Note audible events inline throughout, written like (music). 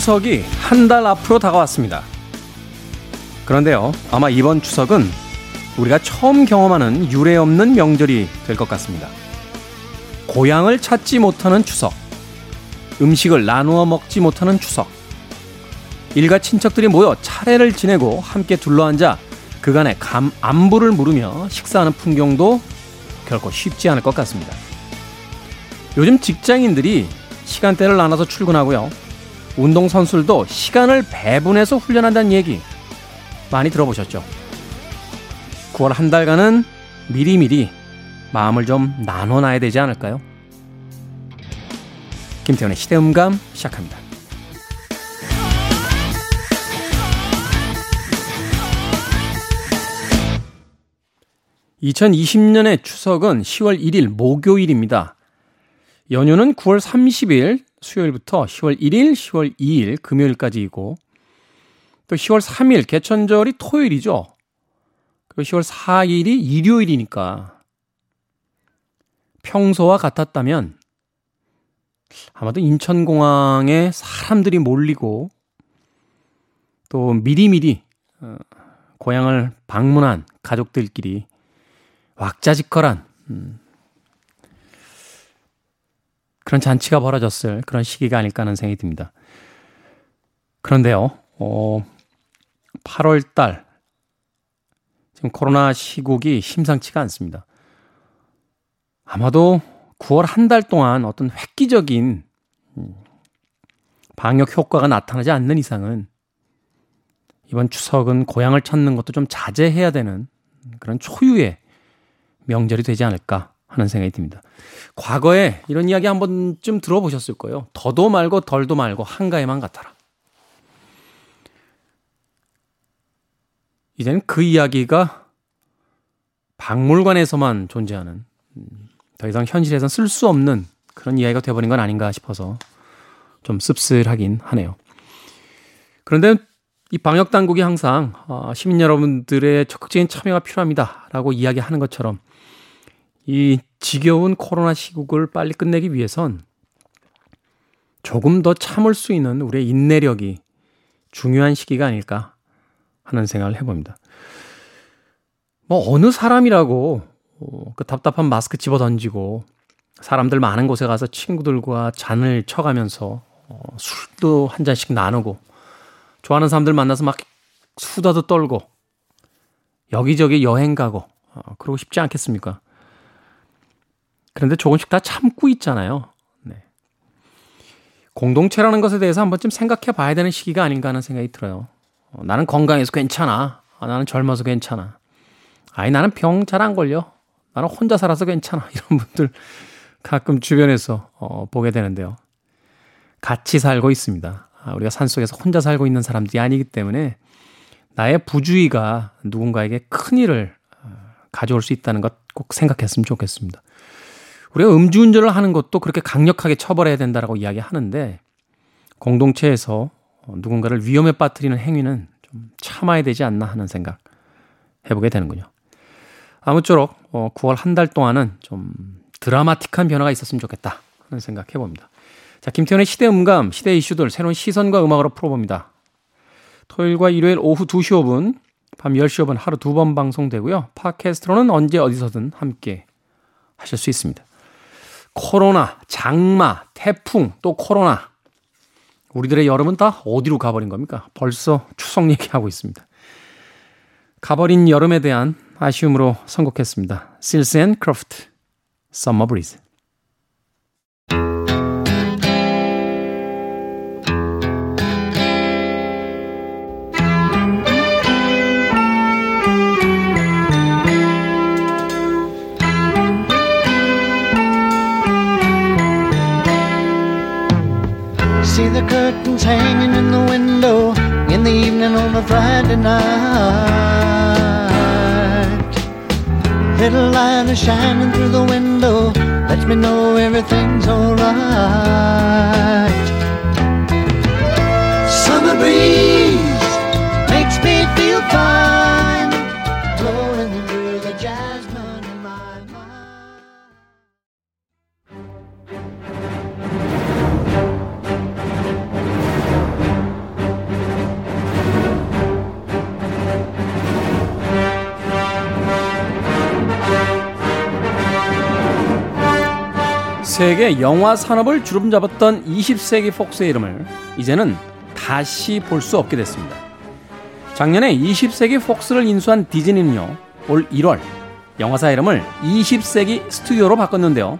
추석이 한 달 앞으로 다가왔습니다. 그런데요, 아마 이번 추석은 우리가 처음 경험하는 유례 없는 명절이 될 것 같습니다. 고향을 찾지 못하는 추석, 음식을 나누어 먹지 못하는 추석, 일가 친척들이 모여 차례를 지내고 함께 둘러앉아 그간의 감, 안부를 물으며 식사하는 풍경도 결코 쉽지 않을 것 같습니다. 요즘 직장인들이 시간대를 나눠서 출근하고요. 운동선수들도 시간을 배분해서 훈련한다는 얘기 많이 들어보셨죠? 9월 한 달간은 미리미리 마음을 좀 나눠놔야 되지 않을까요? 김태훈의 시대음감 시작합니다. 2020년의 추석은 10월 1일 목요일입니다. 연휴는 9월 30일 수요일부터 10월 1일, 10월 2일 금요일까지이고 또 10월 3일 개천절이 토요일이죠. 그리고 10월 4일이 일요일이니까 평소와 같았다면 아마도 인천공항에 사람들이 몰리고 또 미리미리 어, 고향을 방문한 가족들끼리 왁자지껄한 음, 그런 잔치가 벌어졌을 그런 시기가 아닐까 하는 생각이 듭니다. 그런데요, 어, 8월 달, 지금 코로나 시국이 심상치가 않습니다. 아마도 9월 한 달 동안 어떤 획기적인 음, 방역 효과가 나타나지 않는 이상은 이번 추석은 고향을 찾는 것도 좀 자제해야 되는 그런 초유의 명절이 되지 않을까 하는 생각이 듭니다. 과거에 이런 이야기 한 번쯤 들어보셨을 거예요. 더도 말고 덜도 말고 한가에만 같아라. 이제는 그 이야기가 박물관에서만 존재하는 음, 더 이상 현실에선 쓸 수 없는 그런 이야기가 되어버린 건 아닌가 싶어서 좀 씁쓸하긴 하네요. 그런데 이 방역 당국이 항상 어, 시민 여러분들의 적극적인 참여가 필요합니다라고 이야기하는 것처럼 이 지겨운 코로나 시국을 빨리 끝내기 위해선 조금 더 참을 수 있는 우리의 인내력이 중요한 시기가 아닐까 하는 생각을 해봅니다. 뭐 어느 사람이라고 어, 그 답답한 마스크 집어 던지고 사람들 많은 곳에 가서 친구들과 잔을 쳐가면서 어, 술도 한 잔씩 나누고 좋아하는 사람들 만나서 막 수다도 떨고 여기저기 여행 가고 어, 그러고 싶지 않겠습니까? 그런데 조금씩 다 참고 있잖아요. 네. 공동체라는 것에 대해서 한 번쯤 생각해 봐야 되는 시기가 아닌가 하는 생각이 들어요. 어, 나는 건강해서 괜찮아. 아, 나는 젊어서 괜찮아. 아니, 나는 병 잘 안 걸려. 나는 혼자 살아서 괜찮아. (laughs) 이런 분들 가끔 주변에서 어, 보게 되는데요. 같이 살고 있습니다. 아, 우리가 산속에서 혼자 살고 있는 사람들이 아니기 때문에 나의 부주의가 누군가에게 큰 일을 어, 가져올 수 있다는 것 꼭 생각했으면 좋겠습니다. 우리가 음주운전을 하는 것도 그렇게 강력하게 처벌해야 된다라고 이야기하는데 공동체에서 누군가를 위험에 빠뜨리는 행위는 좀 참아야 되지 않나 하는 생각 해보게 되는군요. 아무쪼록 9월 어, 한달 동안은 좀 드라마틱한 변화가 있었으면 좋겠다 하는 생각 해봅니다. 자, 김태현의 시대 음감, 시대 이슈들 새로운 시선과 음악으로 풀어봅니다. 토요일과 일요일 오후 2시 5분, 밤 10시 5분 하루 두 번 방송되고요. 팟캐스트로는 언제 어디서든 함께 하실 수 있습니다. 코로나, 장마, 태풍, 또 코로나. 우리들의 여름은 다 어디로 가버린 겁니까? 벌써 추석 얘기하고 있습니다. 가버린 여름에 대한 아쉬움으로 선곡했습니다. 실스 앤 크로프트, Summer Breeze. Curtains hanging in the window in the evening on a Friday night. Little light is shining through the window, lets me know everything's alright. Summer breeze makes me feel fine, 세계 영화 산업을 주름 잡았던 20세기 폭스의 이름을 이제는 다시 볼 수 없게 됐습니다. 작년에 20세기 폭스를 인수한 디즈니는요, 올 1월 영화사 이름을 20세기 스튜디오로 바꿨는데요.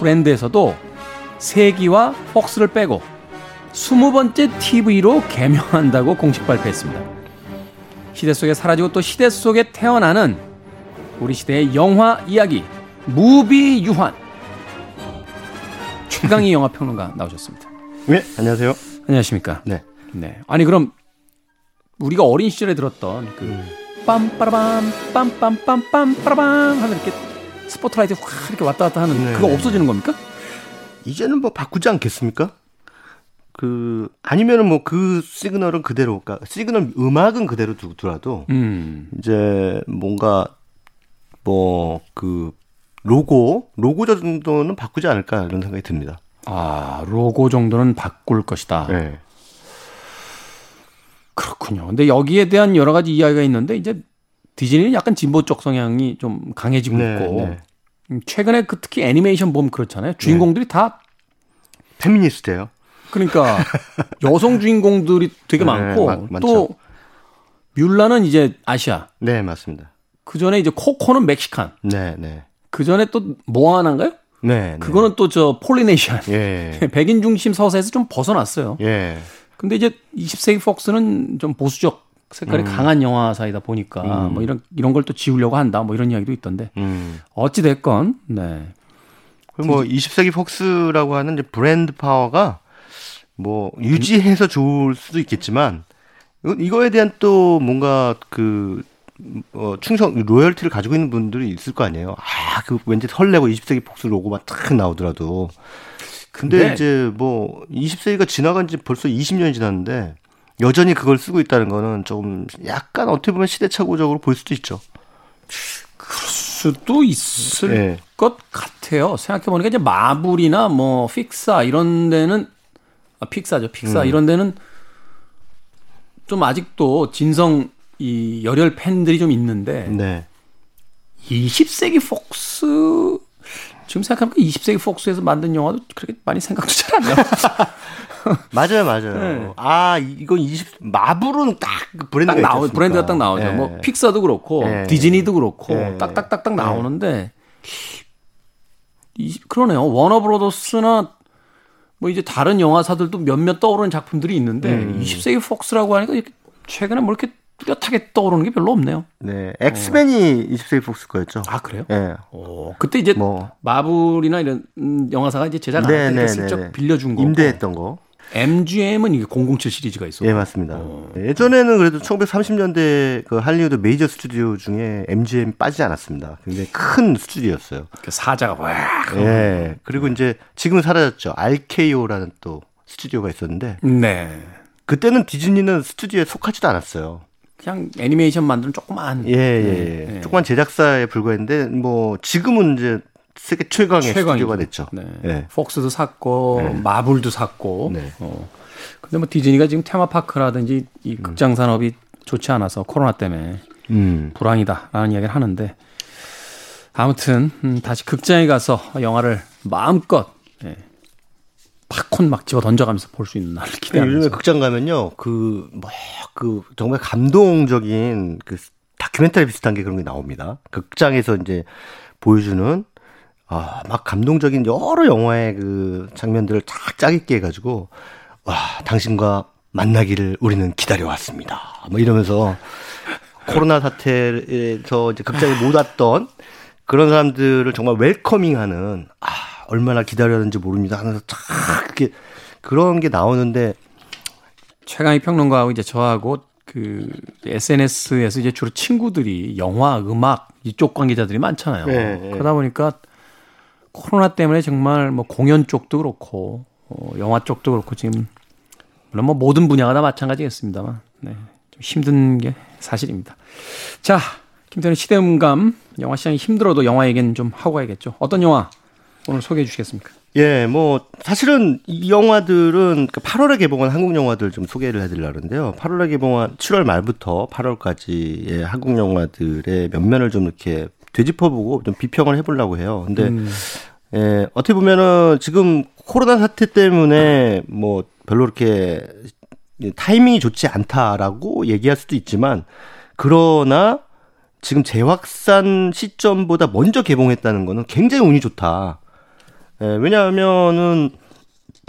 브랜드에서도 세기와 폭스를 빼고 20번째 TV로 개명한다고 공식 발표했습니다. 시대 속에 사라지고 또 시대 속에 태어나는 우리 시대의 영화 이야기 무비 유환 최강희 영화 평론가 나오셨습니다. 네, 안녕하세요. 안녕하십니까? 네. 네. 아니 그럼 우리가 어린 시절에 들었던 그 음. 빰빠라밤 빰빰빰빰 빠라밤 하면 이렇게 스포트라이트 확 이렇게 왔다 갔다 하는 네. 그거 없어지는 겁니까? 이제는 뭐 바꾸지 않겠습니까? 그 아니면은 뭐 그 시그널은 그대로 그러니까 시그널 음악은 그대로 두더라도 음. 이제 뭔가 뭐 그 로고 로고 정도는 바꾸지 않을까 이런 생각이 듭니다. 아 로고 정도는 바꿀 것이다. 네. 그렇군요. 근데 여기에 대한 여러 가지 이야기가 있는데 이제 디즈니는 약간 진보 쪽 성향이 좀 강해지고 네, 있고 네. 음, 최근에 그 특히 애니메이션 보면 그렇잖아요. 주인공들이 다 페미니스트예요. 그러니까 (laughs) 여성 주인공들이 되게 네, 많고 많-. 또 뮬라는 이제 아시아. 네, 맞습니다. 그 전에 이제 코코는 멕시칸. 네, 네. 그 전에 또 모아나인가요? 네. 그거는 또 저 폴리네시안. 네. 예. (laughs) 백인 중심 서사에서 좀 벗어났어요. 예. 근데 이제 20세기 폭스는 좀 보수적 색깔이 음. 강한 영화사이다 보니까 음. 뭐 이런 이런 걸 또 지우려고 한다. 뭐 이런 이야기도 있던데. 음. 어찌 됐건 네. 그리고 뭐 20세기 폭스라고 하는 이제 브랜드 파워가 뭐 유지해서 좋을 수도 있겠지만 이거- 이거에 대한 또 뭔가 그 어, 충성 로열티를 가지고 있는 분들이 있을 거 아니에요. 아, 그 왠지 설레고 20세기 폭스 로고만 탁 나오더라도. 근데, 근데- 이제 뭐 20세기가 지나간 지 벌써 20년이 지났는데 여전히 그걸 쓰고 있다는 거는 좀 약간 어떻게 보면 시대착오적으로 볼 수도 있죠. 수도 있을 예. 것 같아요. 생각해 보니까 이제 마블이나 뭐 픽사 이런 데는 아 픽사죠. 픽사 음. 이런 데는 좀 아직도 진성 이 열혈 팬들이 좀 있는데 네. 20세기 폭스 지금 생각하니까 20세기 폭스에서 만든 영화도 그렇게 많이 생각도 잘 안 나요. (laughs) 맞아요, 맞아요. 네. 아, 이건 20 마블은 딱그 브랜드가 딱 나오? 브랜드가 딱 나오죠. 예. 뭐 픽사도 그렇고 예. 디즈니도 그렇고 예. 딱딱딱딱 나오는데 이, 그러네요. 워너브로더스나 뭐 이제 다른 영화사들도 몇몇 떠오르는 작품들이 있는데 음. 20세기 폭스라고 하니까 최근에 뭐 이렇게 뚜렷하게 떠오르는 게 별로 없네요. 네, 엑스맨이 20세기 폭스 거였죠. 아 그래요? 예. 오, 그때 이제 뭐 마블이나 이런 음, 영화사가 이제 제작 안 할때 네, 네, 슬쩍 네. 빌려준 거고 임대했던 거. MGM은 이게 007 시리즈가 있어. 예, 맞습니다. 어. 예전에는 그래도 1930년대 그 할리우드 메이저 스튜디오 중에 MGM 빠지지 않았습니다. 굉장히 큰 스튜디오였어요. 그 사자가 와. 예. 그리고 이제 지금은 사라졌죠. RKO라는 또 스튜디오가 있었는데 네. 그때는 디즈니는 스튜디오에 속하지도 않았어요. 그냥 애니메이션 만드는 조그만 예, 예, 예. 네. 조그만 제작사에 불과했는데 뭐 지금은 이제 세계 최강의 최강이죠. 스튜디오가 됐죠. 네. 예. 폭스도 샀고 마블도 샀고. 네. 어. 근데 뭐 디즈니가 지금 테마파크라든지 이 극장 산업이 좋지 않아서 코로나 때문에 음. 불황이다라는 이야기를 하는데 아무튼 음, 다시 극장에 가서 영화를 마음껏 예, 팝콘 막 집어 던져가면서 볼 수 있는 날을 요즘에 기대하면서 극장 가면요, 그, 뭐, 그, 정말 감동적인 그 다큐멘터리 비슷한 게 그런 게 나옵니다. 극장에서 이제 보여주는, 아, 막 감동적인 여러 영화의 그 장면들을 쫙 짜깁게 해가지고, 와, 당신과 만나기를 우리는 기다려왔습니다. 뭐 이러면서 코로나 사태에서 이제 극장에 못 왔던 그런 사람들을 정말 웰커밍하는, 아, 얼마나 기다렸는지 모릅니다 하면서 쫙 이렇게 그런 게 나오는데 최강희 평론가하고 이제 저하고 그 SNS에서 이제 주로 친구들이 영화, 음악 이쪽 관계자들이 많잖아요. 네, 네. 그러다 보니까 코로나 때문에 정말 뭐 공연 쪽도 그렇고 어, 영화 쪽도 그렇고 지금 물론 뭐 모든 분야가 다 마찬가지겠습니다만 네, 좀 힘든 게 사실입니다. 자, 김태현 시대음감 영화 시장이 힘들어도 영화 얘기는 좀 하고 가야겠죠. 어떤 영화 오늘 소개해 주시겠습니까? 예, 뭐 사실은 이 영화들은 8월에 개봉한 한국 영화들 좀 소개를 해드리려는데요. 8월에 개봉한 7월 말부터 8월까지의 한국 영화들의 면면을 좀 이렇게 되짚어보고 좀 비평을 해보려고 해요. 근데 음. 예, 어떻게 보면은 지금 코로나 사태 때문에 뭐 별로 이렇게 타이밍이 좋지 않다라고 얘기할 수도 있지만 그러나 지금 재확산 시점보다 먼저 개봉했다는 거는 굉장히 운이 좋다. 예, 왜냐하면은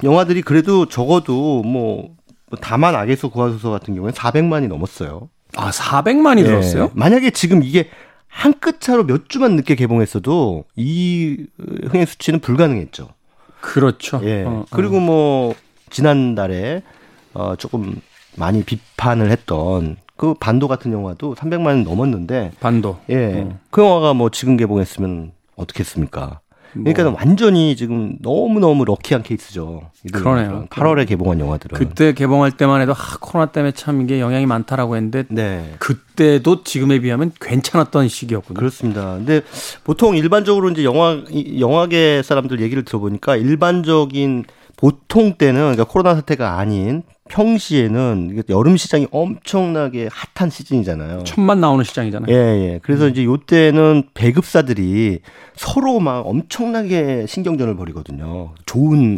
영화들이 그래도 적어도 뭐 다만 악에서 구하소서 같은 경우에 400만이 넘었어요. 아, 400만이 예, 들었어요? 만약에 지금 이게 한 끗 차로 몇 주만 늦게 개봉했어도 이 흥행 수치는 불가능했죠. 그렇죠. 예. 어, 어. 그리고 뭐 지난달에 어 조금 많이 비판을 했던 그 반도 같은 영화도 300만 넘었는데 반도. 예. 어. 그 영화가 뭐 지금 개봉했으면 어떻겠습니까? 그러니까 뭐. 완전히 지금 너무너무 럭키한 케이스죠. 그러네요. 영화들은. 8월에 개봉한 영화들은. 그때 개봉할 때만 해도 아, 코로나 때문에 참 이게 영향이 많다라고 했는데 네. 그때도 지금에 비하면 괜찮았던 시기였군요. 그렇습니다. 근데 보통 일반적으로 이제 영화 이- 영화계 사람들 얘기를 들어보니까 일반적인 보통 때는 그러니까 코로나 사태가 아닌 평시에는 여름 시장이 엄청나게 핫한 시즌이잖아요. 천만 나오는 시장이잖아요. 예, 예. 그래서 이제 요때는 배급사들이 서로 막 엄청나게 신경전을 벌이거든요. 좋은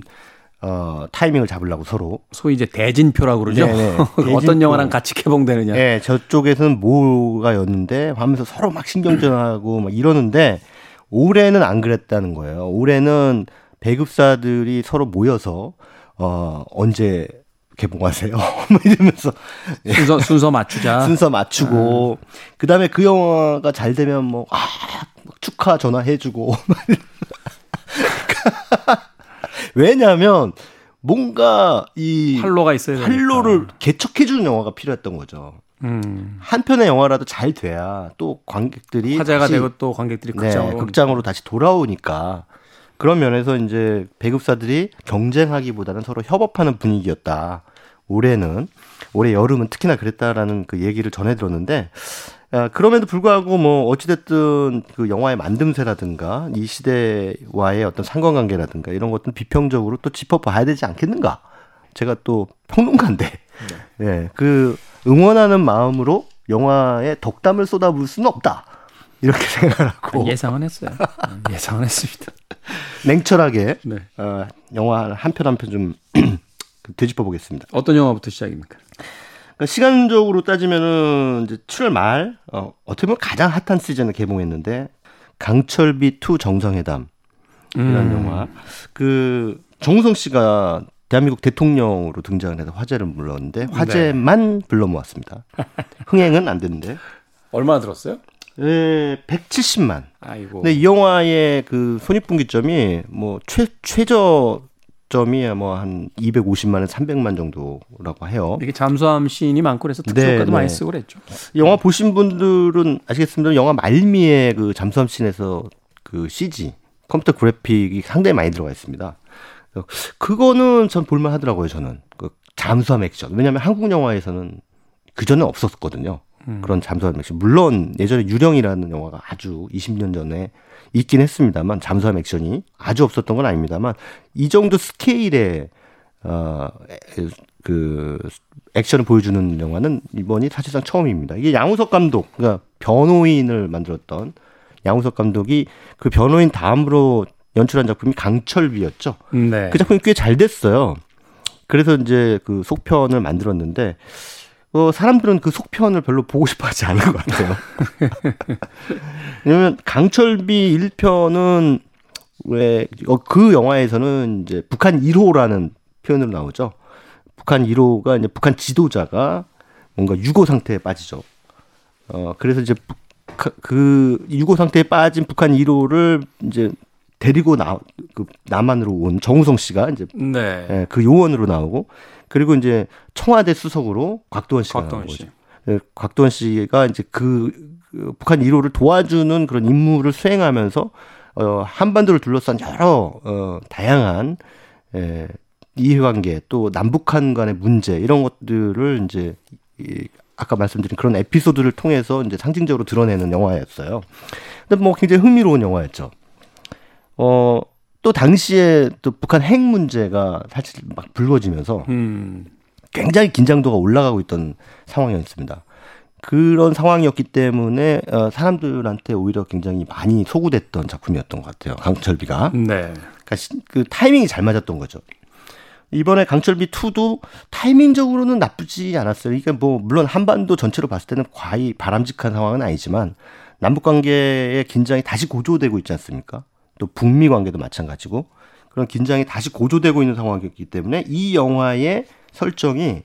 어 타이밍을 잡으려고 서로. 소위 이제 대진표라고 그러죠. 네네. (laughs) 어떤 대진표. 영화랑 같이 개봉되느냐. 예, 저쪽에서는 뭐가였는데 하면서 서로 막 신경전하고 막 이러는데 올해는 안 그랬다는 거예요. 올해는 배급사들이 서로 모여서 어 언제 개봉하세요? (laughs) 뭐 이러면서 순서 순서 맞추자. 순서 맞추고 그다음에 그 영화가 잘 되면 뭐 아, 축하 전화해 주고 (laughs) 왜냐하면 뭔가 이 활로가 있어야. 활로를 개척해 주는 영화가 필요했던 거죠. 음. 한 편의 영화라도 잘 돼야 또 관객들이 화제가 다시, 되고 또 관객들이 네, 극장으로 극장으로 다시 돌아오니까 그런 면에서 이제 배급사들이 경쟁하기보다는 서로 협업하는 분위기였다. 올해는 올해 여름은 특히나 그랬다라는 그 얘기를 전해 들었는데 아, 그럼에도 불구하고 뭐 어찌됐든 그 영화의 만듦새라든가 이 시대와의 어떤 상관관계라든가 이런 것들은 비평적으로 또 짚어봐야 되지 않겠는가? 제가 또 평론가인데, 예, 그 응원하는 마음으로 영화에 덕담을 쏟아부을 수는 없다. 이렇게 (laughs) 생각하고 예상은 했어요. 음, 예상은 했습니다. 냉철하게 네. 어, 영화 한 편 한 편 좀 (clears throat) 되짚어 보겠습니다. 어떤 영화부터 시작입니까? 그러니까 시간적으로 따지면은 이제 7월 말 어, 어떻게 보면 가장 핫한 시즌에 개봉했는데 강철비 two 정상회담 이라는 음. 영화 그 정우성 씨가 대한민국 대통령으로 등장을 해서 화제를 불렀는데 화제만 불러 모았습니다. 흥행은 안 됐는데 얼마나 들었어요? 예, 170만. 아이고. 근데 이 영화의 그 손익분기점이 뭐 최 최저 점이 뭐한 250만에서 300만 정도라고 해요. 이게 잠수함 씬이 많고 그래서 네, 특수효과도 네. 많이 쓰고 그랬죠. 영화 보신 분들은 아시겠습니다. 영화 말미에 그 잠수함 씬에서 그 CG 컴퓨터 그래픽이 상당히 많이 들어가 있습니다. 그거는 전 볼만 하더라고요, 저는. 그 잠수함 액션. 왜냐하면 한국 영화에서는 그 전에 없었거든요. 그런 잠수함 액션. 물론 예전에 유령이라는 영화가 아주 20년 전에 있긴 했습니다만 잠수함 액션이 아주 없었던 건 아닙니다만 이 정도 스케일의 어그 액션을 보여주는 영화는 이번이 사실상 처음입니다. 이게 양우석 감독, 그러니까 변호인을 만들었던 양우석 감독이 그 변호인 다음으로 연출한 작품이 강철비였죠. 네. 그 작품이 꽤 잘 됐어요. 그래서 이제 그 속편을 만들었는데 어, 사람들은 그 속편을 별로 보고 싶어 하지 않은 것 같아요. (laughs) 왜냐면 강철비 1편은 왜, 어, 그 영화에서는 이제 북한 1호라는 표현으로 나오죠. 북한 1호가 이제 북한 지도자가 뭔가 유고 상태에 빠지죠. 어, 그래서 이제 북- 그 유고 상태에 빠진 북한 1호를 이제 데리고 나, 그 남한으로 온 정우성 씨가 이제 네. 예, 그 요원으로 나오고 그리고 이제 청와대 수석으로 곽도원 씨가 곽도원 나오는 씨. 거죠. 예, 곽도원 씨가 이제 그, 그 북한 1호를 도와주는 그런 임무를 수행하면서 어, 한반도를 둘러싼 여러 어, 다양한 예, 이해관계 또 남북한 간의 문제 이런 것들을 이제 이, 아까 말씀드린 그런 에피소드를 통해서 이제 상징적으로 드러내는 영화였어요. 근데 뭐 굉장히 흥미로운 영화였죠. 어, 또 당시에 또 북한 핵 문제가 사실 막 불거지면서 음. 굉장히 긴장도가 올라가고 있던 상황이었습니다. 그런 상황이었기 때문에 어, 사람들한테 오히려 굉장히 많이 소구됐던 작품이었던 것 같아요. 강철비가. 네. 그러니까 그 타이밍이 잘 맞았던 거죠. 이번에 강철비 2도 타이밍적으로는 나쁘지 않았어요. 그러니까 뭐 물론 한반도 전체로 봤을 때는 과히 바람직한 상황은 아니지만 남북 관계의 긴장이 다시 고조되고 있지 않습니까? 또 북미 관계도 마찬가지고 그런 긴장이 다시 고조되고 있는 상황이었기 때문에 이 영화의 설정이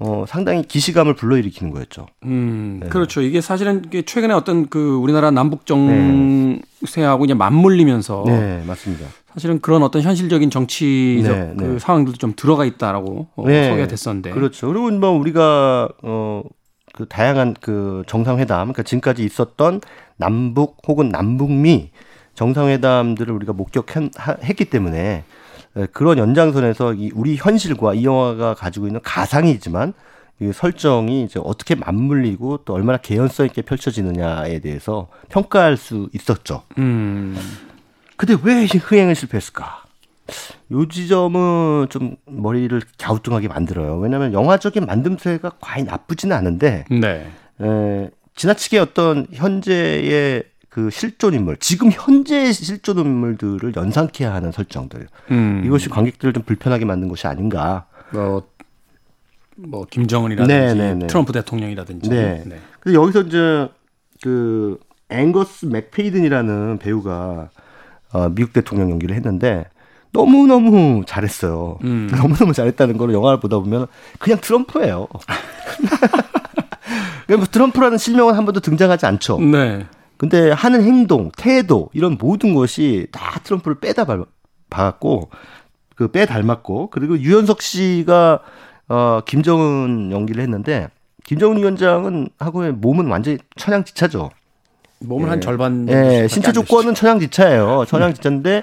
어, 상당히 기시감을 불러일으키는 거였죠. 음, 네. 그렇죠. 이게 사실은 최근에 어떤 그 우리나라 남북 정세하고 네. 이제 맞물리면서. 네, 맞습니다. 사실은 그런 어떤 현실적인 정치적 네, 그 네. 상황들도 좀 들어가 있다라고 어, 네. 소개가 됐었는데. 그렇죠. 그리고 뭐 우리가, 어, 그 다양한 그 정상회담, 그러니까 지금까지 있었던 남북 혹은 남북미 정상회담들을 우리가 목격했기 때문에 예, 그런 연장선에서 이 우리 현실과 이 영화가 가지고 있는 가상이지만 이 설정이 이제 어떻게 맞물리고 또 얼마나 개연성 있게 펼쳐지느냐에 대해서 평가할 수 있었죠. 음. 근데 왜 흥행을 실패했을까? 요 지점은 좀 머리를 갸우뚱하게 만들어요. 왜냐하면 영화적인 만듦새가 과히 나쁘지는 않은데, 네. 에, 지나치게 어떤 현재의 그 실존 인물, 지금 현재 실존 인물들을 연상케 하는 설정들. 음. 이것이 관객들을 좀 불편하게 만든 것이 아닌가. 뭐, 뭐 김정은이라든지 네네네. 네, 네. 트럼프 대통령이라든지. 네. 네. 그래서 여기서 이제 그 앵거스 맥페이든이라는 배우가 어, 미국 대통령 연기를 했는데 너무 너무 잘했어요. 음. (laughs) 너무 너무 잘했다는 거를 영화를 보다 보면 그냥 트럼프예요. (laughs) 뭐 트럼프라는 실명은 한 번도 등장하지 않죠. 네. 근데 하는 행동, 태도 이런 모든 것이 다 트럼프를 빼다 봐갖고 그 빼 닮았고 그리고 유현석 씨가 어 김정은 연기를 했는데 김정은 위원장은 하고의 몸은 완전히 천양지차죠. 몸은 예. 한 절반. 예, 신체 조건은 천양지차예요. 천양지차인데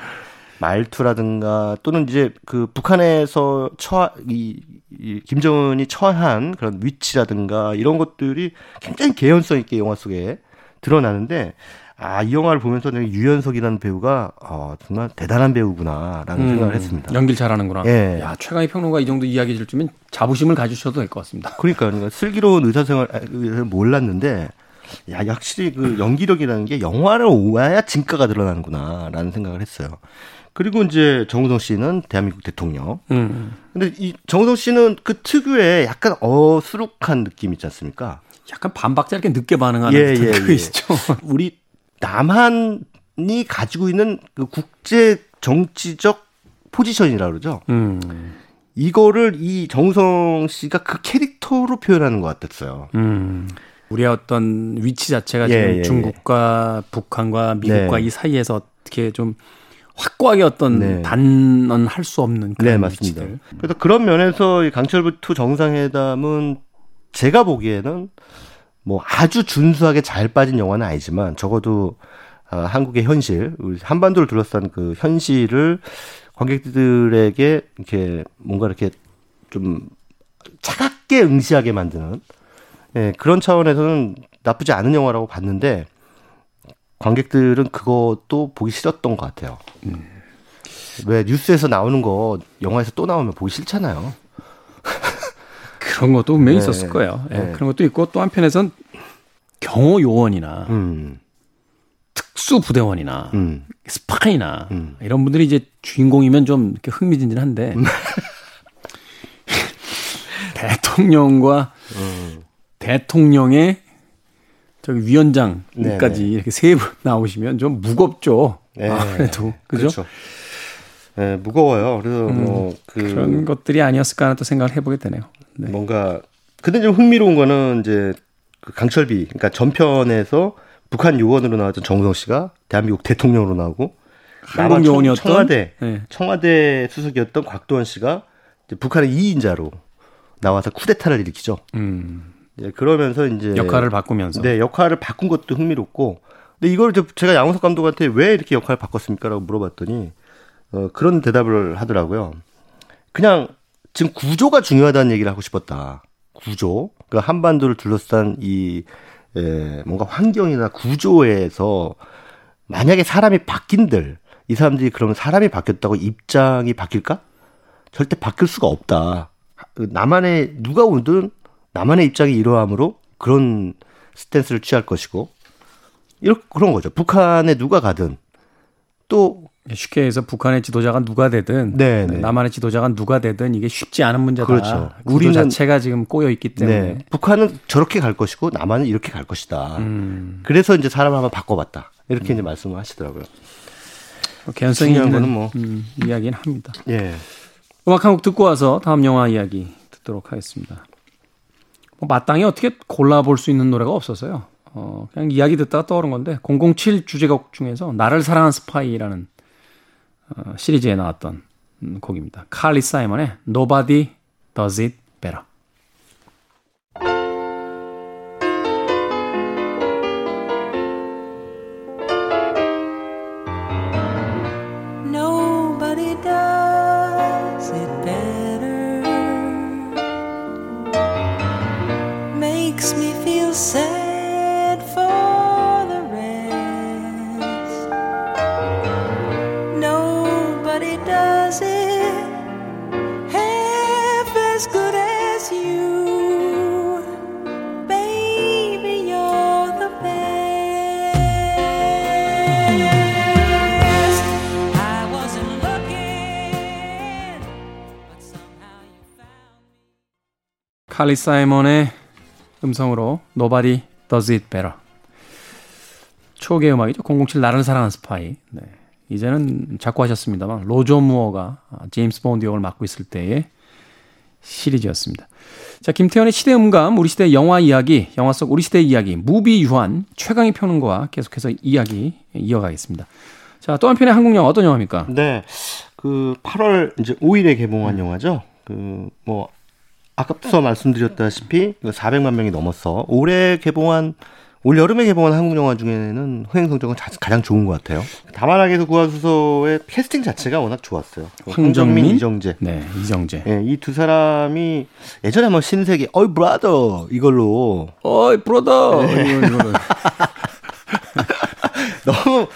말투라든가 또는 이제 그 북한에서 처, 이, 이 김정은이 처한 그런 위치라든가 이런 것들이 굉장히 개연성 있게 영화 속에 드러나는데 아, 이 영화를 보면서 내가 유연석이라는 배우가 어, 정말 대단한 배우구나라는 음, 생각을 했습니다. 연기를 잘하는구나. 예. 야, 최강희 평론가 이 정도 이야기 해줄 주면 자부심을 가지셔도 될 것 같습니다. (laughs) 그러니까, 그러니까 슬기로운 의사생활을 몰랐는데 야, 확실히 그 연기력이라는 게 영화를 오야 진가가 드러나는구나라는 생각을 했어요. 그리고 이제 정우성 씨는 대한민국 대통령. 음. 근데 이 정우성 씨는 그 특유의 약간 어수룩한 느낌 있지 않습니까? 약간 반박자 이렇게 늦게 반응하는 예, 예, 그 예. 있죠. (laughs) 우리 남한이 가지고 있는 그 국제 정치적 포지션이라 그러죠. 음. 이거를 이 정우성 씨가 그 캐릭터로 표현하는 것 같았어요. 음. 우리의 어떤 위치 자체가 예, 지금 예, 예. 중국과 북한과 미국과 네. 이 사이에서 어떻게 좀 확고하게 어떤 네. 단언할 수 없는 그런 네, 맞습니다. 위치들. 그래서 그런 면에서 강철비 two 정상회담은 제가 보기에는 뭐 아주 준수하게 잘 빠진 영화는 아니지만 적어도 어, 한국의 현실, 한반도를 둘러싼 그 현실을 관객들에게 이렇게 뭔가 이렇게 좀 차갑게 응시하게 만드는 예, 그런 차원에서는 나쁘지 않은 영화라고 봤는데 관객들은 그것도 보기 싫었던 것 같아요. 음. 왜 뉴스에서 나오는 거 영화에서 또 나오면 보기 싫잖아요. (laughs) 그런 것도 분명히 네. 있었을 거예요. 예, 네. 그런 것도 있고 또 한편에선 경호 요원이나 음. 특수 부대원이나 음. 스파이나 음. 이런 분들이 이제 주인공이면 좀 이렇게 흥미진진한데 음. (laughs) 대통령과 음. 대통령의 저기 위원장까지 네네. 이렇게 세 분 나오시면 좀 무겁죠. 네. 아무래도 그죠? 그렇죠. 네, 무거워요. 그래서 음, 뭐그 그런 것들이 아니었을까 하는 또 생각을 해보게 되네요. 네. 뭔가 근데 좀 흥미로운 거는 이제 그 강철비 그러니까 전편에서 북한 요원으로 나왔던 정우성 씨가 대한민국 대통령으로 나오고 한국 요원이었던 청와대 네. 청와대 수석이었던 곽도원 씨가 북한의 2인자로 나와서 쿠데타를 일으키죠. 음. 예, 그러면서 이제 역할을 바꾸면서 네 역할을 바꾼 것도 흥미롭고 근데 이걸 제가 양호석 감독한테 왜 이렇게 역할을 바꿨습니까라고 물어봤더니 어, 그런 대답을 하더라고요. 그냥 지금 구조가 중요하다는 얘기를 하고 싶었다. 구조. 그러니까 한반도를 둘러싼 이 에, 뭔가 환경이나 구조에서 만약에 사람이 바뀐들 이 사람들이 그러면 사람이 바뀌었다고 입장이 바뀔까? 절대 바뀔 수가 없다. 나만의 누가 오든 나만의 입장이 이러함으로 그런 스탠스를 취할 것이고 이렇게 그런 거죠. 북한에 누가 가든 또 쉽게 해서 북한의 지도자가 누가 되든 네, 네. 남한의 지도자가 누가 되든 이게 쉽지 않은 문제다. 그렇죠. 우리 자체가 지금 꼬여 있기 때문에 네. 북한은 저렇게 갈 것이고 남한은 이렇게 갈 것이다. 음. 그래서 이제 사람을 한번 바꿔봤다. 이렇게 음. 이제 말씀을 하시더라고요. 뭐 개연성이 있는 뭐. 음, 이야기는 합니다. 예. 음악 한 곡 듣고 와서 다음 영화 이야기 듣도록 하겠습니다. 뭐 마땅히 어떻게 골라볼 수 있는 노래가 없어서요. 어, 그냥 이야기 듣다가 떠오른 건데 007 주제곡 중에서 나를 사랑한 스파이라는 어, 시리즈에 나왔던 곡입니다. 칼리 사이먼의 Nobody Does It Better. 칼리 사이먼의 음성으로 Nobody Does It Better. 초기의 음악이죠. 007 나를 사랑한 스파이. 네. 이제는 작고 하셨습니다만 로저 무어가 제임스 본드 역을 맡고 있을 때의 시리즈였습니다. 자, 김태훈의 시대 음감, 우리 시대 영화 이야기, 영화 속 우리 시대 이야기, 무비 유환 최강희 평론가와 계속해서 이야기 이어가겠습니다. 자, 또 한편의 한국 영화 어떤 영화입니까? 네. 그 8월 이제 5일에 개봉한 음. 영화죠. 그 뭐 아까부터 말씀드렸다시피 400만 명이 넘었어. 올해 개봉한 올 여름에 개봉한 한국 영화 중에는 흥행 성적은 가장 좋은 것 같아요. 다만 하게도 구하수소의 캐스팅 자체가 워낙 좋았어요. 황정민, 이정재. 네, 이정재. 네, 이두 사람이 예전에 한번 신세계 어이 브라더 이걸로 어이 브라더 네. (laughs) 너무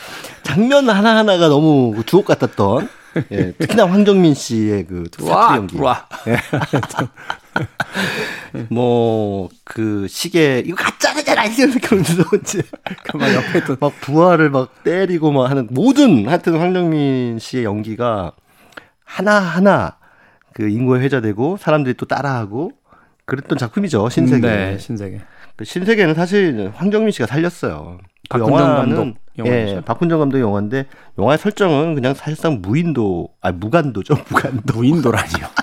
장면 하나 하나가 너무 주옥 같았던. 예, 특히나 황정민 씨의 그 사투리 연기. 와. 예. (laughs) 뭐 그 시계 이거 가짜잖아 이러면서 이제 막 옆에 또막 부하를 막 때리고 막 하는 모든 하여튼 황정민 씨의 연기가 하나 하나 그 인고에 회자되고 사람들이 또 따라하고 그랬던 작품이죠 신세계. 네, 신세계. 그 신세계는 사실 황정민 씨가 살렸어요. 그 영화는 예, 박훈정 감독 영화인데 영화의 설정은 그냥 사실상 무인도 아 무간도죠 무간도 무인도라니요. (laughs)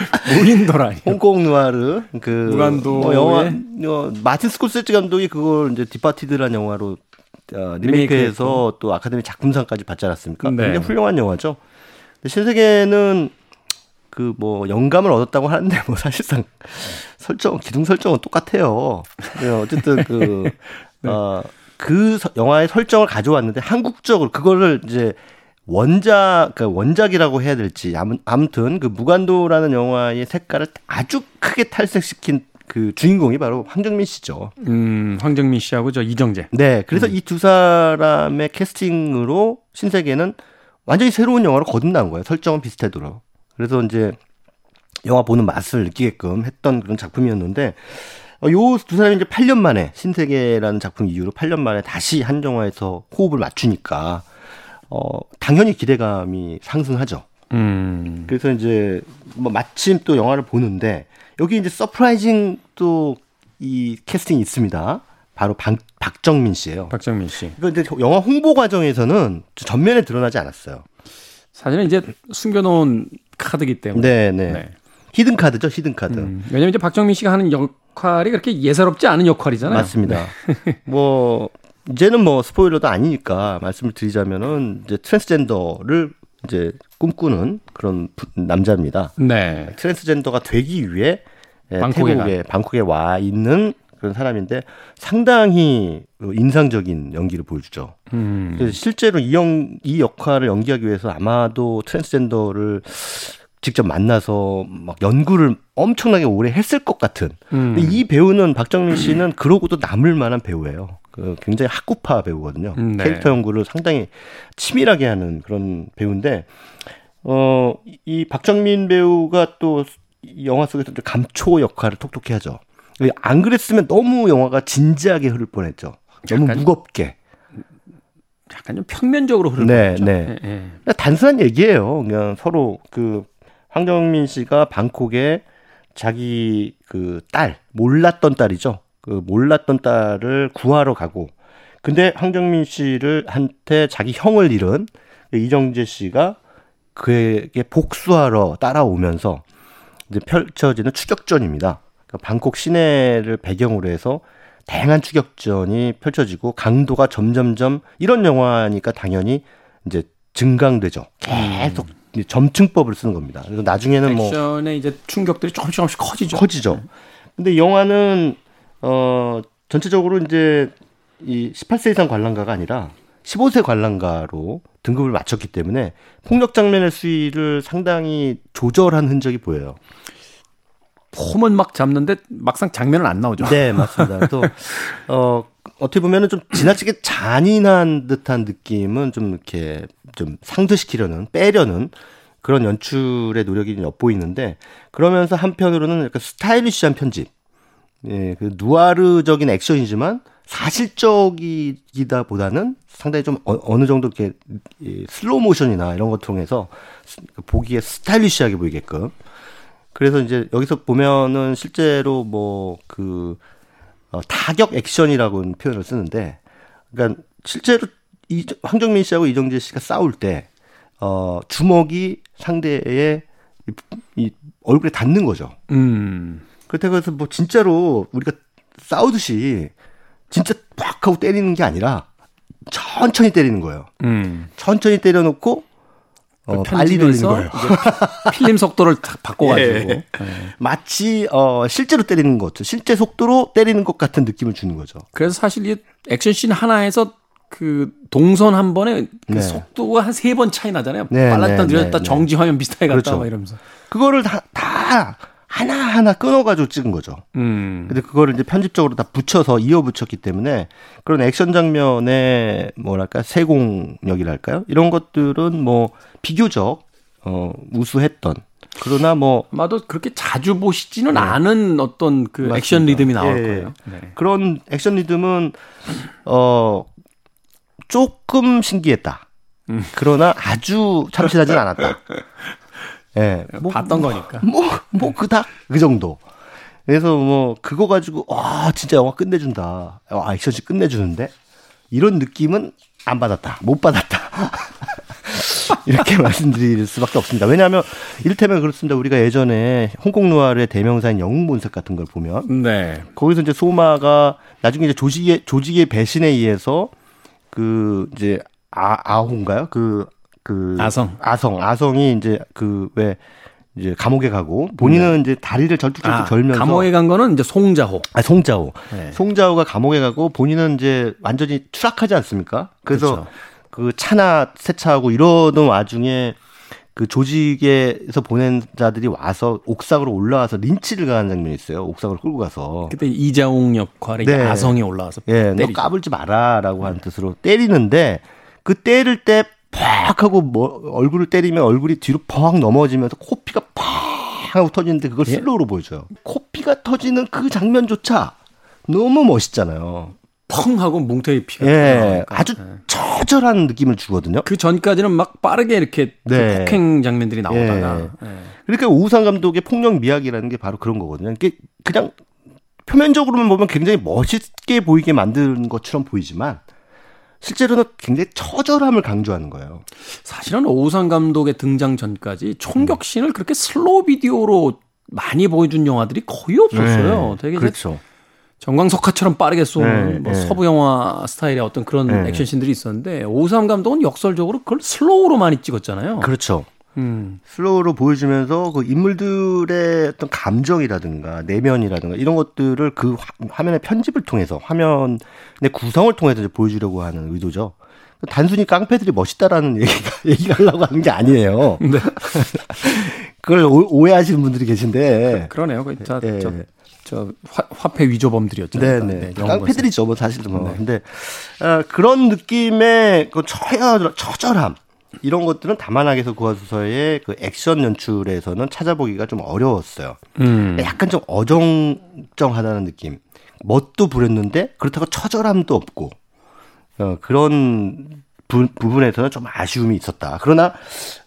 (laughs) 무인도라니. 홍콩 누아르 그 무간도 뭐 영화 어, 마틴 스콜세지 감독이 그걸 이제 디파티드란 영화로 어, 리메이크해서 또 아카데미 작품상까지 받지 않았습니까? 네. 굉장히 훌륭한 영화죠. 근데 신세계는 그 뭐 영감을 얻었다고 하는데 뭐 사실상 (laughs) 설정 기둥 설정은 똑같아요. 어쨌든 그 (laughs) 네. 어, 그 영화의 설정을 가져왔는데 한국적으로 그거를 이제 원작, 그러니까 원작이라고 해야 될지, 아무튼 그 무간도라는 영화의 색깔을 아주 크게 탈색시킨 그 주인공이 바로 황정민 씨죠. 음, 황정민 씨하고 저 이정재. 네. 그래서 음. 이두 사람의 캐스팅으로 신세계는 완전히 새로운 영화로 거듭난 거예요. 설정은 비슷해도. 그래서 이제 영화 보는 맛을 느끼게끔 했던 그런 작품이었는데, 어, 요두 사람이 이제 8년 만에 신세계라는 작품 이후로 8년 만에 다시 한 영화에서 호흡을 맞추니까 어, 당연히 기대감이 상승하죠. 음. 그래서 이제 뭐 마침 또 영화를 보는데 여기 이제 surprising 또 이 캐스팅이 있습니다. 바로 박, 박정민 씨예요. 박정민 씨. 이거 이제 영화 홍보 과정에서는 전면에 드러나지 않았어요. 사실은 이제 숨겨놓은 카드기 때문에. 네, 네. 네. 히든 카드죠, 히든 카드. 음, 왜냐면 이제 박정민 씨가 하는 역할이 그렇게 예사롭지 않은 역할이잖아요. 맞습니다. 네. 뭐 이제는 뭐 스포일러도 아니니까 말씀을 드리자면은 이제 트랜스젠더를 이제 꿈꾸는 그런 남자입니다. 네. 트랜스젠더가 되기 위해 예, 방콕에 태국에 방콕에 와 있는 그런 사람인데 상당히 인상적인 연기를 보여주죠. 음. 실제로 이, 영, 이 역할을 연기하기 위해서 아마도 트랜스젠더를 직접 만나서 막 연구를 엄청나게 오래 했을 것 같은. 음. 이 배우는 박정민 씨는 그러고도 남을 만한 배우예요. 그 굉장히 학구파 배우거든요. 음, 네. 캐릭터 연구를 상당히 치밀하게 하는 그런 배우인데 어 이 박정민 배우가 또 영화 속에서 감초 역할을 톡톡히 하죠. 안 그랬으면 너무 영화가 진지하게 흐를 뻔했죠. 너무 무겁게. 약간 좀 평면적으로 흐르는 네, 거죠. 네. 예, 예. 단순한 얘기예요. 그냥 서로 그 황정민 씨가 방콕에 자기 그 딸, 몰랐던 딸이죠. 그 몰랐던 딸을 구하러 가고 근데 황정민 씨를 한테 자기 형을 잃은 그 이정재 씨가 그에게 복수하러 따라오면서 이제 펼쳐지는 추격전입니다. 그러니까 방콕 시내를 배경으로 해서 다양한 추격전이 펼쳐지고 강도가 점점점 이런 영화니까 당연히 이제 증강되죠. 계속 이 점층법을 쓰는 겁니다. 그래서 나중에는 뭐 액션의 이제 충격들이 조금씩 조금씩 커지죠. 커지죠. 근데 영화는 어 전체적으로 이제 이 18세 이상 관람가가 아니라 15세 관람가로 등급을 맞췄기 때문에 폭력 장면의 수위를 상당히 조절한 흔적이 보여요. 폼은 막 잡는데 막상 장면은 안 나오죠. 네, 맞습니다. 그래서 (laughs) 어 어떻게 보면은 좀 지나치게 잔인한 듯한 느낌은 좀 이렇게 좀 상쇄시키려는 빼려는 그런 연출의 노력이 엿보이는데 그러면서 한편으로는 약간 스타일리시한 편집, 예, 그 누아르적인 액션이지만 사실적이다 보다는 상당히 좀 어, 느 정도 이렇게 이 슬로우 모션이나 이런 것 통해서 보기에 스타일리시하게 보이게끔. 그래서 이제 여기서 보면은 실제로 뭐그 어, 타격 액션이라고 표현을 쓰는데, 그러니까 실제로 이 황정민 씨하고 이정재 씨가 싸울 때, 어, 주먹이 상대의 이, 이 얼굴에 닿는 거죠. 음. 그렇다고 해서 뭐 진짜로 우리가 싸우듯이 진짜 팍 하고 때리는 게 아니라 천천히 때리는 거예요. 음. 천천히 때려놓고 어, 빨리 돌리는 거예요. 필름 속도를 탁 바꿔가지고. 예. 예. 마치 어, 실제로 때리는 것죠. 실제 속도로 때리는 것 같은 느낌을 주는 거죠. 그래서 사실 이 액션씬 하나에서 그 동선 한 번에 그 네. 속도가 한 세 번 차이 나잖아요. 네, 빨랐다 네, 느렸다 네, 네. 정지 화면 비슷하게 갔다 그렇죠. 막 이러면서. 그거를 다, 다 하나하나 끊어가지고 찍은 거죠. 음. 근데 그거를 이제 편집적으로 다 붙여서 이어 붙였기 때문에 그런 액션 장면의 뭐랄까 세공력이랄까요? 이런 것들은 뭐 비교적 어 우수했던 그러나 뭐 아마도 그렇게 자주 보시지는 않은 어떤 그 맞습니다. 액션 리듬이 나올 예. 거예요. 네. 그런 액션 리듬은 어 조금 신기했다. 음. 그러나 아주 참신하진 않았다. (laughs) 예. 뭐, 봤던 거니까. (laughs) 뭐, 뭐, 그닥, 그 정도. 그래서 뭐, 그거 가지고, 와, 진짜 영화 끝내준다. 와, 액션씬 끝내주는데? 이런 느낌은 안 받았다. 못 받았다. (laughs) 이렇게 (laughs) 말씀드릴 수밖에 없습니다. 왜냐하면, 이를테면 그렇습니다. 우리가 예전에 홍콩 누아르의 대명사인 영웅본색 같은 걸 보면, 네. 거기서 이제 소마가 나중에 이제 조직의, 조직의 배신에 의해서 그, 이제, 아, 아호인가요? 그, 그. 아성. 아성. 아성이 이제 그, 왜, 이제 감옥에 가고 본인은 이제 다리를 절뚝절뚝 아, 절면서 감옥에 간 거는 이제 송자호. 아, 송자호. 네. 송자호가 감옥에 가고 본인은 이제 완전히 추락하지 않습니까? 그래서 그렇죠. 그 차나 세차하고 이러던 와중에 그 조직에서 보낸 자들이 와서 옥상으로 올라와서 린치를 가는 장면이 있어요. 옥상으로 끌고 가서. 그때 이자웅 역할에 네. 아성이 올라와서 예, 너 때리죠. 까불지 마라라고 하는 뜻으로 때리는데 그 때릴 때 팍 하고 뭐 얼굴을 때리면 얼굴이 뒤로 퍽 넘어지면서 코피가 팍 하고 터지는데 그걸 예? 슬로우로 보여줘요. 코피가 터지는 그 장면조차 너무 멋있잖아요. 펑 하고 뭉텅이 피가 예. 아주 예. 처절한 느낌을 주거든요. 그 전까지는 막 빠르게 이렇게 그 네. 폭행 장면들이 나오다가 예. 그러니까 오우상 감독의 폭력 미학이라는 게 바로 그런 거거든요. 이게 그냥 표면적으로만 보면 굉장히 멋있게 보이게 만든 것처럼 보이지만 실제로는 굉장히 처절함을 강조하는 거예요. 사실은 오우상 감독의 등장 전까지 총격신을 그렇게 슬로우 비디오로 많이 보여준 영화들이 거의 없었어요. 되게 이제 그렇죠. 정광석화처럼 빠르게 쏘는 네, 뭐 네. 서부 영화 스타일의 어떤 그런 네. 액션씬들이 있었는데 오우상 감독은 역설적으로 그걸 슬로우로 많이 찍었잖아요. 그렇죠. 음. 슬로우로 보여주면서 그 인물들의 어떤 감정이라든가 내면이라든가 이런 것들을 그 화, 화면의 편집을 통해서 화면의 구성을 통해서 보여주려고 하는 의도죠. 단순히 깡패들이 멋있다라는 얘기가 (laughs) 얘기를 하려고 하는 게 아니에요. 네. (laughs) 그걸 오, 오해하시는 분들이 계신데. 그 러네요. 그 저, 예. 저, 저 화, 화폐 위조범들이었죠. 네네. 영어 깡패들이죠, 뭐 사실 뭐. 네. 근데 어, 그런 느낌의 그 처절, 처절함, 이런 것들은 다만하게서 구하소서의 그 액션 연출에서는 찾아보기가 좀 어려웠어요. 음. 약간 좀 어정쩡하다는 느낌. 멋도 부렸는데 그렇다고 처절함도 없고 어, 그런 부, 부분에서는 좀 아쉬움이 있었다. 그러나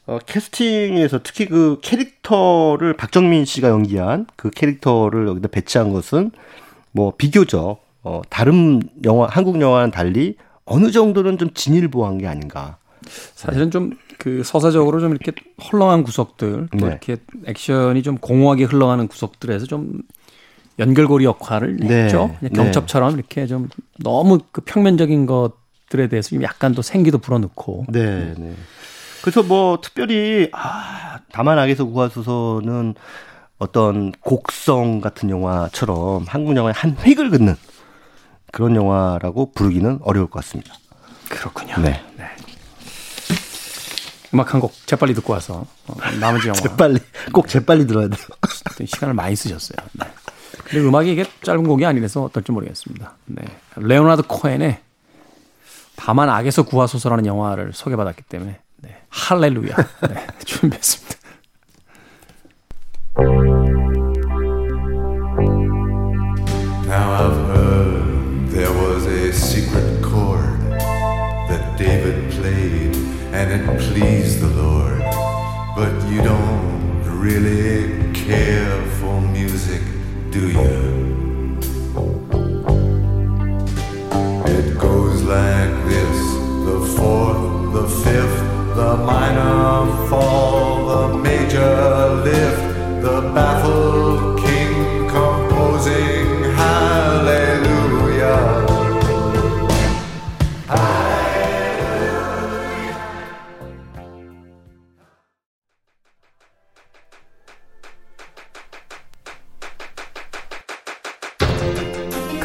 어, 캐스팅에서 특히 그 캐릭터를 박정민 씨가 연기한 그 캐릭터를 여기다 배치한 것은 뭐 비교적 어, 다른 영화 한국 영화와는 달리 어느 정도는 좀 진일보한 게 아닌가. 사실은 좀 그 서사적으로 좀 이렇게 헐렁한 구석들 또 네. 이렇게 액션이 좀 공허하게 흘러가는 구석들에서 좀 연결고리 역할을 네. 했죠. 그냥 경첩처럼 이렇게 좀 너무 그 평면적인 것들에 대해서 좀 약간 또 생기도 불어넣고 네, 네. 그래서 뭐 특별히 아, 다만 악에서 구하소서는 어떤 곡성 같은 영화처럼 한국 영화의 한 획을 긋는 그런 영화라고 부르기는 어려울 것 같습니다. 그렇군요. 네. 음악 한 곡 재빨리 듣고 와서 어, 나머지 영화 재빨리 꼭 재빨리 들어야 돼요. 시간을 많이 쓰셨어요. 네. 근데 음악이 이게 짧은 곡이 아니라서 어떨지 모르겠습니다. 네. 레오나르도 코엔의 다만 악에서 구하소서라는 영화를 소개받았기 때문에 네. 할렐루야 네. (laughs) 준비했습니다.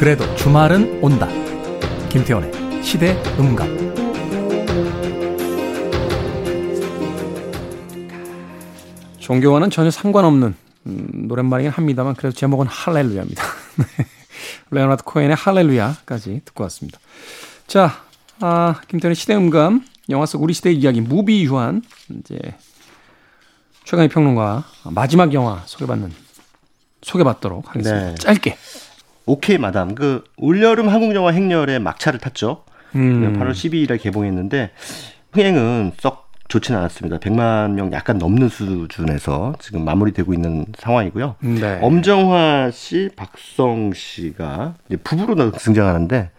그래도 주말은 온다. 김태훈의 시대 음감. 종교와는 전혀 상관없는 음, 노랫말이긴 합니다만 그래도 제목은 할렐루야입니다. (laughs) 네. 레오나드 코엔의 할렐루야까지 듣고 왔습니다. 자, 아, 김태훈의 시대 음감, 영화 속 우리 시대의 이야기, 무비 유한, 이제, 최광희 평론가 마지막 영화 소개받는, 소개받도록 하겠습니다. 네. 짧게. 오케이 마담 그 올여름 한국 영화 행렬에 막차를 탔죠. 음. 8월 12일에 개봉했는데 흥행은 썩 좋지는 않았습니다. 100만 명 약간 넘는 수준에서 지금 마무리되고 있는 상황이고요. 네. 엄정화 씨, 박성 씨가 부부로 등장하는데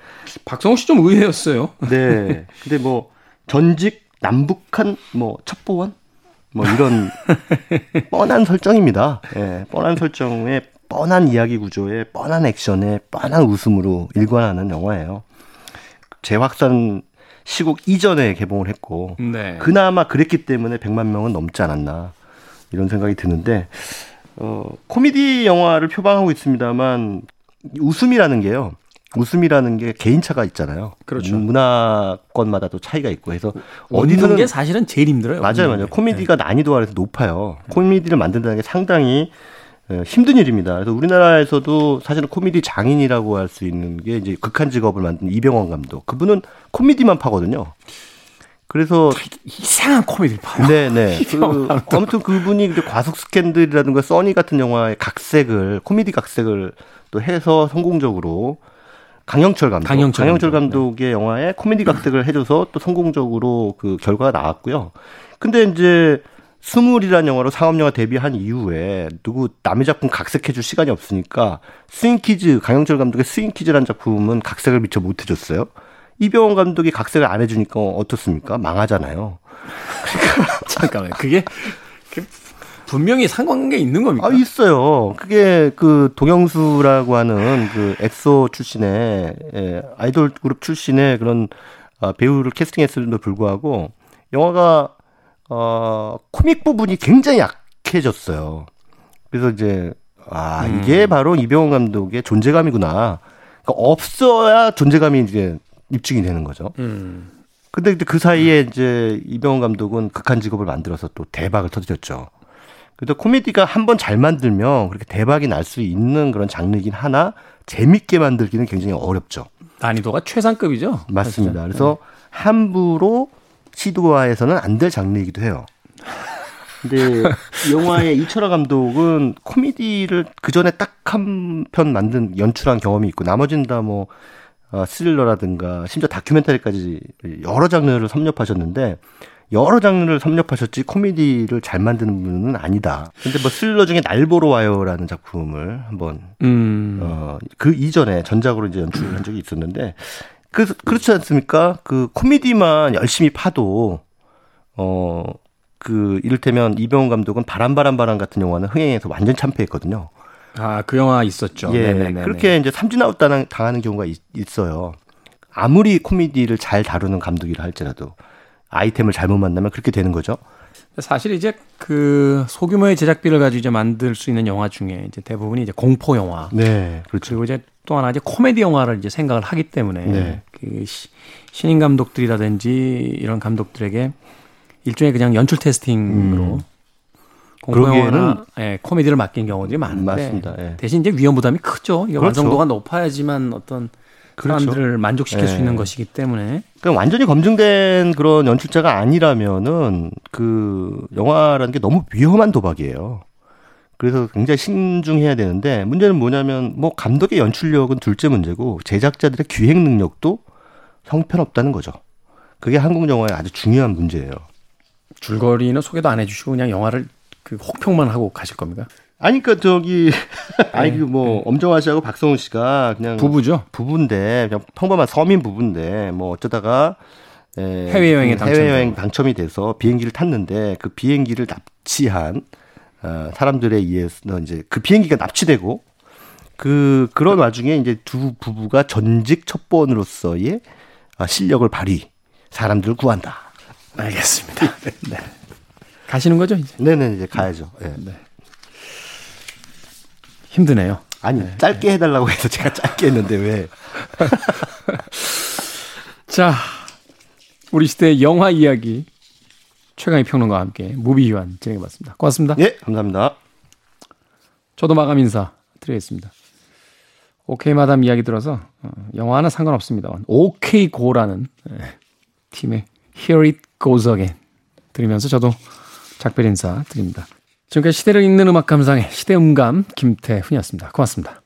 박성호 씨좀 의외였어요. 네. 근데 뭐 전직 남북한 뭐 첩보원 뭐 이런 (laughs) 뻔한 설정입니다. 예, 뻔한 설정에 뻔한 이야기 구조에 뻔한 액션에 뻔한 웃음으로 일관하는 영화예요. 재확산 시국 이전에 개봉을 했고 네. 그나마 그랬기 때문에 100만 명은 넘지 않았나 이런 생각이 드는데 어, 코미디 영화를 표방하고 있습니다만 웃음이라는 게요. 웃음이라는 게 개인차가 있잖아요. 그렇죠. 문화권마다 또 차이가 있고 해서 어디서는 게 사실은 제일 힘들어요. 맞아요, 맞아요. 코미디가 난이도가 그래서 높아요. 코미디를 만든다는 게 상당히 어, 힘든 일입니다. 그래서 우리나라에서도 사실은 코미디 장인이라고 할 수 있는 게 이제 극한 직업을 만든 이병헌 감독. 그분은 코미디만 파거든요. 그래서 이상한 코미디를 봐요. 네네. (laughs) 그, 아무튼 그분이 이제 과속 스캔들이라든가 써니 같은 영화의 각색을 코미디 각색을 또 해서 성공적으로 강형철 감독, 강형철 감독, 네. 감독의 영화에 코미디 각색을 해줘서 또 성공적으로 그 결과가 나왔고요. 근데 이제 스물이라는 영화로 상업영화 데뷔한 이후에 누구 남의 작품 각색해줄 시간이 없으니까 스윙키즈 강형철 감독의 스윙키즈라는 작품은 각색을 미처 못해줬어요. 이병헌 감독이 각색을 안 해주니까 어떻습니까? 망하잖아요. (laughs) 잠깐만요. 그게, 그게 분명히 상관관계 있는 겁니까? 아, 있어요. 그게 그 도경수라고 하는 그 엑소 출신의 예, 아이돌 그룹 출신의 그런 아, 배우를 캐스팅했음에도 불구하고 영화가 어 코믹 부분이 굉장히 약해졌어요. 그래서 이제 아 이게 바로 이병헌 감독의 존재감이구나. 그러니까 없어야 존재감이 이제 입증이 되는 거죠. 음. 근데 그 사이에 이제 이병헌 감독은 극한 직업을 만들어서 또 대박을 터뜨렸죠. 그래서 코미디가 한 번 잘 만들면 그렇게 대박이 날 수 있는 그런 장르이긴 하나 재밌게 만들기는 굉장히 어렵죠. 난이도가 최상급이죠. 맞습니다. 그래서 함부로 시도화에서는 안 될 장르이기도 해요. 근데 (laughs) 영화의 이철아 감독은 코미디를 그 전에 딱 한 편 만든 연출한 경험이 있고 나머지는 다뭐 어, 스릴러라든가 심지어 다큐멘터리까지 여러 장르를 섭렵하셨는데 여러 장르를 섭렵하셨지 코미디를 잘 만드는 분은 아니다. 근데 뭐 스릴러 중에 날 보러 와요라는 작품을 한번 음. 어 그 이전에 전작으로 이제 연출한 적이 있었는데 그 그렇지 않습니까? 그 코미디만 열심히 파도 어 그 이를테면 이병헌 감독은 바람 바람 바람 같은 영화는 흥행에서 완전 참패했거든요. 아, 그 영화 있었죠. 예, 네네네. 그렇게 이제 삼진아웃 당하는 경우가 있, 있어요. 아무리 코미디를 잘 다루는 감독이라 할지라도 아이템을 잘못 만나면 그렇게 되는 거죠. 사실 이제 그 소규모의 제작비를 가지고 이제 만들 수 있는 영화 중에 이제 대부분이 이제 공포 영화. 네, 그렇죠. 그리고 이제 또 하나 이제 코미디 영화를 이제 생각을 하기 때문에 네. 그 시- 신인 감독들이라든지 이런 감독들에게 일종의 그냥 연출 테스팅으로 공포 음. 그러기에는- 영화나 예, 코미디를 맡긴 경우들이 많은데 맞습니다. 예. 대신 이제 위험 부담이 크죠. 이게 그렇죠. 완성도가 높아야지만 어떤 그렇죠. 사람들을 만족시킬 수 예. 있는 것이기 때문에 그러니까 완전히 검증된 그런 연출자가 아니라면은 그 영화라는 게 너무 위험한 도박이에요. 그래서 굉장히 신중해야 되는데 문제는 뭐냐면 뭐 감독의 연출력은 둘째 문제고 제작자들의 기획 능력도 형편없다는 거죠. 그게 한국 영화의 아주 중요한 문제예요. 줄거리는 소개도 안 해주시고 그냥 영화를 그 혹평만 하고 가실 겁니까? 아니 그러니까 저기 (laughs) 아니 그 뭐 엄정화 씨하고 박성훈 씨가 그냥 부부죠. 부부인데 그냥 평범한 서민 부부인데 뭐 어쩌다가 에, 해외여행에 그 당첨된 해외여행. 당첨이 돼서 비행기를 탔는데 그 비행기를 납치한 어, 사람들에 의해서 이제 그 비행기가 납치되고 그 그런 와중에 이제 두 부부가 전직 첩보원으로서의 아, 실력을 발휘 사람들을 구한다. 알겠습니다. (laughs) 네. 가시는 거죠 이제? 네네 이제 가야죠. 예. 힘드네요. 아니 짧게 해달라고 해서 제가 짧게 했는데 왜? (laughs) 자, 우리 시대의 영화 이야기 최강희 평론가와 함께 무비 유한 진행해봤습니다. 고맙습니다. 예 감사합니다. 저도 마감 인사 드리겠습니다. 오케이 마담 이야기 들어서 어, 영화는 상관없습니다만 오케이 고라는 예, 팀의 Here It Goes Again 들으면서 저도 작별 인사 드립니다. 지금까지 시대를 읽는 음악 감상의 시대 음감 김태훈이었습니다. 고맙습니다.